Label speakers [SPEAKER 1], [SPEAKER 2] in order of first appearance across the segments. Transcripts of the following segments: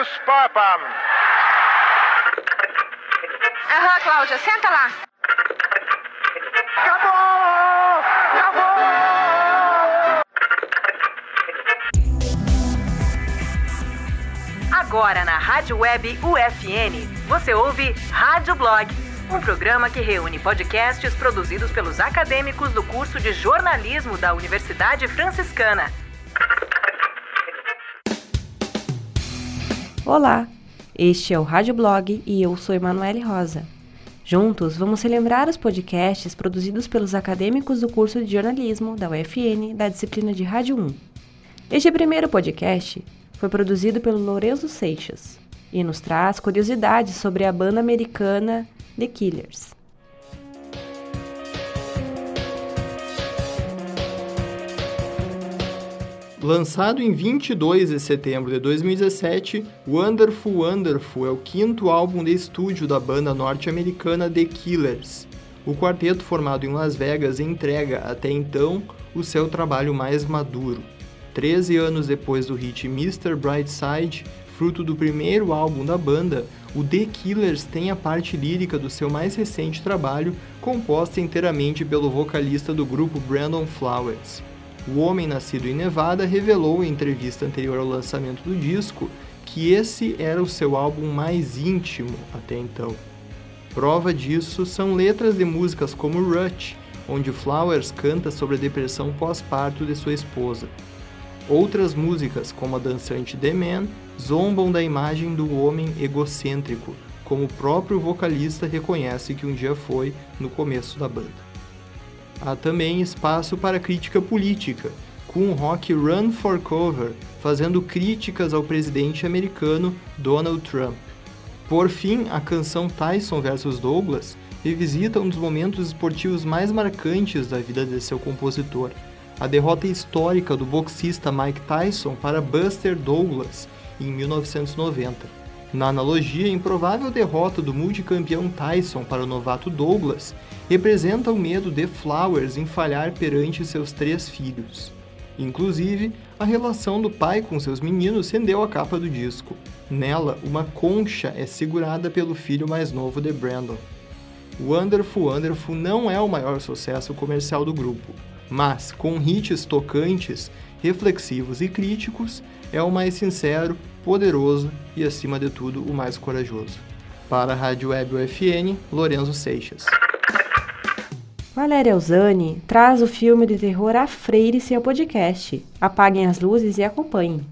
[SPEAKER 1] Campus Papam.
[SPEAKER 2] Aham, Cláudia, senta lá.
[SPEAKER 1] Acabou! Acabou!
[SPEAKER 3] Agora na Rádio Web UFN, você ouve Rádio Blog, um programa que reúne podcasts produzidos pelos acadêmicos do curso de jornalismo da Universidade Franciscana.
[SPEAKER 4] Olá, este é o Rádio Blog e eu sou Emanuele Rosa. Juntos vamos relembrar os podcasts produzidos pelos acadêmicos do curso de jornalismo da UFN da disciplina de Rádio 1. Este primeiro podcast foi produzido pelo Lourenço Seixas e nos traz curiosidades sobre a banda americana The Killers.
[SPEAKER 5] Lançado em 22 de setembro de 2017, Wonderful Wonderful é o quinto álbum de estúdio da banda norte-americana The Killers. O quarteto formado em Las Vegas entrega, até então, o seu trabalho mais maduro. Treze anos depois do hit Mr. Brightside, fruto do primeiro álbum da banda, o The Killers tem a parte lírica do seu mais recente trabalho, composta inteiramente pelo vocalista do grupo Brandon Flowers. O homem nascido em Nevada revelou em entrevista anterior ao lançamento do disco que esse era o seu álbum mais íntimo até então. Prova disso são letras de músicas como Rush, onde Flowers canta sobre a depressão pós-parto de sua esposa. Outras músicas, como a dançante The Man, zombam da imagem do homem egocêntrico, como o próprio vocalista reconhece que um dia foi no começo da banda. Há também espaço para crítica política, com o rock Run for Cover fazendo críticas ao presidente americano Donald Trump. Por fim, a canção Tyson vs Douglas revisita um dos momentos esportivos mais marcantes da vida de seu compositor, a derrota histórica do boxista Mike Tyson para Buster Douglas em 1990. Na analogia, a improvável derrota do multicampeão Tyson para o novato Douglas representa o medo de Flowers em falhar perante seus três filhos. Inclusive, a relação do pai com seus meninos rendeu a capa do disco. Nela, uma concha é segurada pelo filho mais novo de Brandon. Wonderful Wonderful não é o maior sucesso comercial do grupo, mas, com hits tocantes, reflexivos e críticos, é o mais sincero, poderoso e, acima de tudo, o mais corajoso. Para a Rádio Web UFN, Lorenzo Seixas.
[SPEAKER 4] Valéria Alzani traz o filme de terror A Freire em seu podcast. Apaguem as luzes e acompanhem.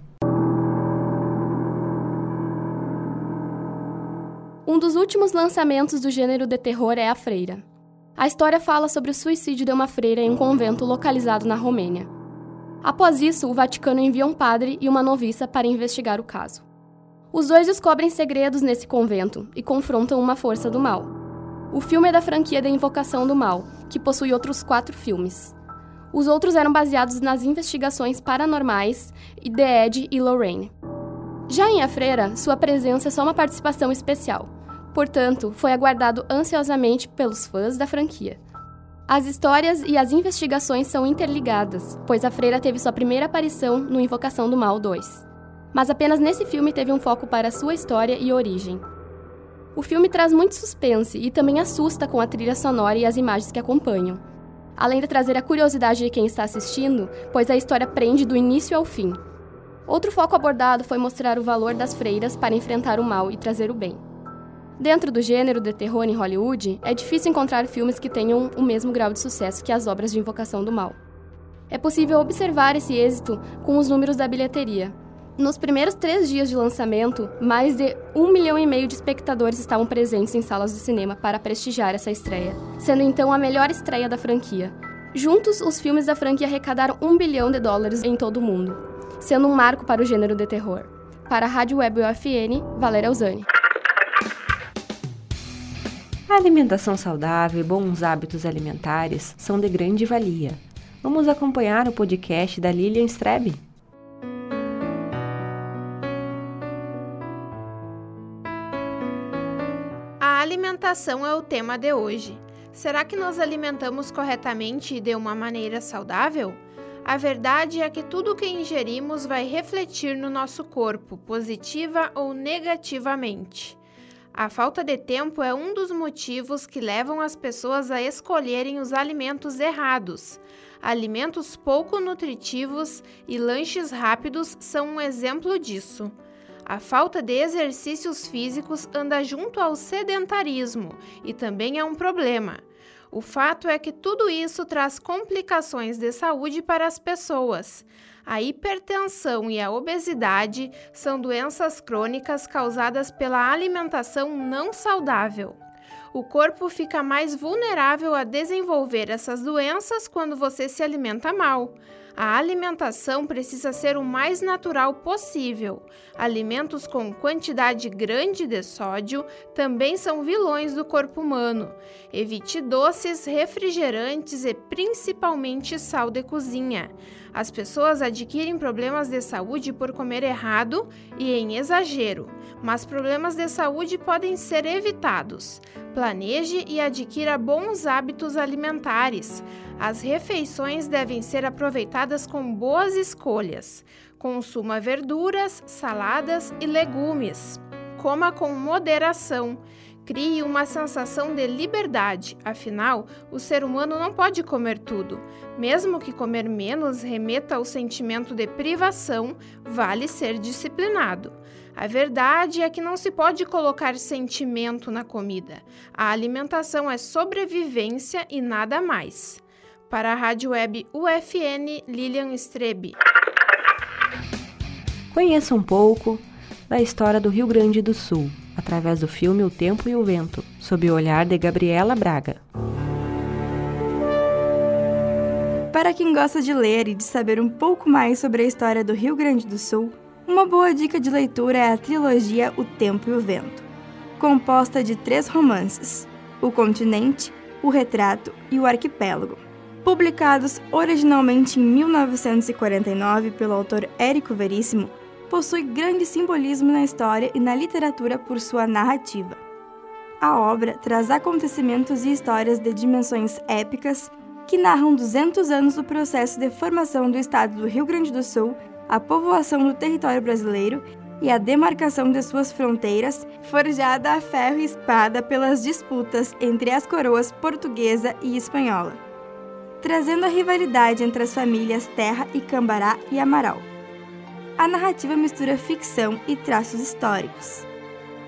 [SPEAKER 6] Um dos últimos lançamentos do gênero de terror é A Freira. A história fala sobre o suicídio de uma freira em um convento localizado na Romênia. Após isso, o Vaticano envia um padre e uma noviça para investigar o caso. Os dois descobrem segredos nesse convento e confrontam uma força do mal. O filme é da franquia da Invocação do Mal, que possui outros quatro filmes. Os outros eram baseados nas investigações paranormais de Ed e Lorraine. Já em A Freira, sua presença é só uma participação especial. Portanto, foi aguardado ansiosamente pelos fãs da franquia. As histórias e as investigações são interligadas, pois a freira teve sua primeira aparição no Invocação do Mal 2. Mas apenas nesse filme teve um foco para sua história e origem. O filme traz muito suspense e também assusta com a trilha sonora e as imagens que acompanham. Além de trazer a curiosidade de quem está assistindo, pois a história prende do início ao fim. Outro foco abordado foi mostrar o valor das freiras para enfrentar o mal e trazer o bem. Dentro do gênero de terror em Hollywood, é difícil encontrar filmes que tenham o mesmo grau de sucesso que as obras de Invocação do Mal. É possível observar esse êxito com os números da bilheteria. Nos primeiros três dias de lançamento, mais de um milhão e meio de espectadores estavam presentes em salas de cinema para prestigiar essa estreia, sendo então a melhor estreia da franquia. Juntos, os filmes da franquia arrecadaram um bilhão de dólares em todo o mundo, sendo um marco para o gênero de terror. Para a Rádio Web UFN, Valéria Alzani.
[SPEAKER 4] A alimentação saudável e bons hábitos alimentares são de grande valia. Vamos acompanhar o podcast da Lilian Strebe.
[SPEAKER 7] A alimentação é o tema de hoje. Será que nos alimentamos corretamente e de uma maneira saudável? A verdade é que tudo que ingerimos vai refletir no nosso corpo, positiva ou negativamente. A falta de tempo é um dos motivos que levam as pessoas a escolherem os alimentos errados. Alimentos pouco nutritivos e lanches rápidos são um exemplo disso. A falta de exercícios físicos anda junto ao sedentarismo e também é um problema. O fato é que tudo isso traz complicações de saúde para as pessoas. A hipertensão e a obesidade são doenças crônicas causadas pela alimentação não saudável. O corpo fica mais vulnerável a desenvolver essas doenças quando você se alimenta mal. A alimentação precisa ser o mais natural possível. Alimentos com quantidade grande de sódio também são vilões do corpo humano. Evite doces, refrigerantes e principalmente sal de cozinha. As pessoas adquirem problemas de saúde por comer errado e em exagero, mas problemas de saúde podem ser evitados. Planeje e adquira bons hábitos alimentares. As refeições devem ser aproveitadas com boas escolhas. Consuma verduras, saladas e legumes. Coma com moderação. Crie uma sensação de liberdade, afinal, o ser humano não pode comer tudo. Mesmo que comer menos remeta ao sentimento de privação, vale ser disciplinado. A verdade é que não se pode colocar sentimento na comida. A alimentação é sobrevivência e nada mais. Para a Rádio Web UFN, Lilian Strebe.
[SPEAKER 4] Conheça um pouco da história do Rio Grande do Sul, através do filme O Tempo e o Vento, sob o olhar de Gabriela Braga.
[SPEAKER 8] Para quem gosta de ler e de saber um pouco mais sobre a história do Rio Grande do Sul, uma boa dica de leitura é a trilogia O Tempo e o Vento, composta de três romances: O Continente, O Retrato e O Arquipélago publicados originalmente em 1949 pelo autor Érico Veríssimo, possui grande simbolismo na história e na literatura por sua narrativa. A obra traz acontecimentos e histórias de dimensões épicas que narram 200 anos do processo de formação do estado do Rio Grande do Sul, a povoação do território brasileiro e a demarcação de suas fronteiras, forjada a ferro e espada pelas disputas entre as coroas portuguesa e espanhola trazendo a rivalidade entre as famílias Terra e Cambará e Amaral. A narrativa mistura ficção e traços históricos.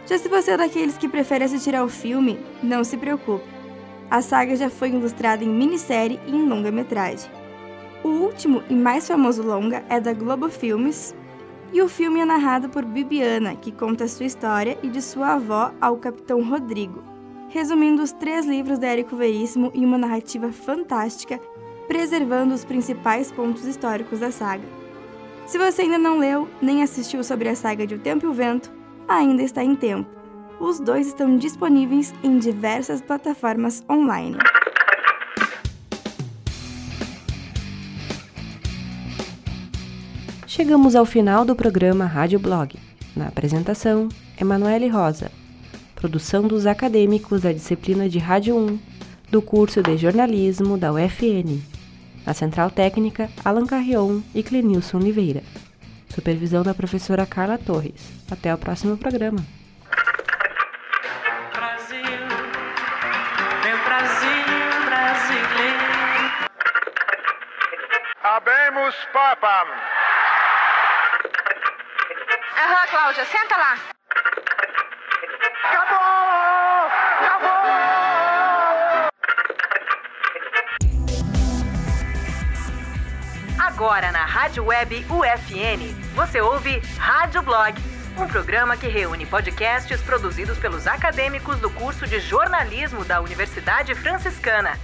[SPEAKER 8] Já se você é daqueles que prefere assistir ao filme, não se preocupe. A saga já foi ilustrada em minissérie e em longa-metragem. O último e mais famoso longa é da Globo Filmes, e o filme é narrado por Bibiana, que conta sua história e de sua avó ao Capitão Rodrigo, resumindo os três livros de Érico Veríssimo em uma narrativa fantástica, preservando os principais pontos históricos da saga. Se você ainda não leu nem assistiu sobre a saga de O Tempo e o Vento, ainda está em tempo. Os dois estão disponíveis em diversas plataformas online.
[SPEAKER 4] Chegamos ao final do programa Rádio Blog. Na apresentação, Emanuele Rosa produção dos acadêmicos da disciplina de Rádio 1, do curso de jornalismo da UFN. Na Central Técnica, Alan Carrion e Clenilson Oliveira. Supervisão da professora Carla Torres. Até o próximo programa. Brasil, meu Brasil
[SPEAKER 1] brasileiro. Habemos papam.
[SPEAKER 2] Aham, Cláudia, senta lá.
[SPEAKER 3] Agora na Rádio Web UFN, você ouve Rádio Blog, um programa que reúne podcasts produzidos pelos acadêmicos do curso de jornalismo da Universidade Franciscana.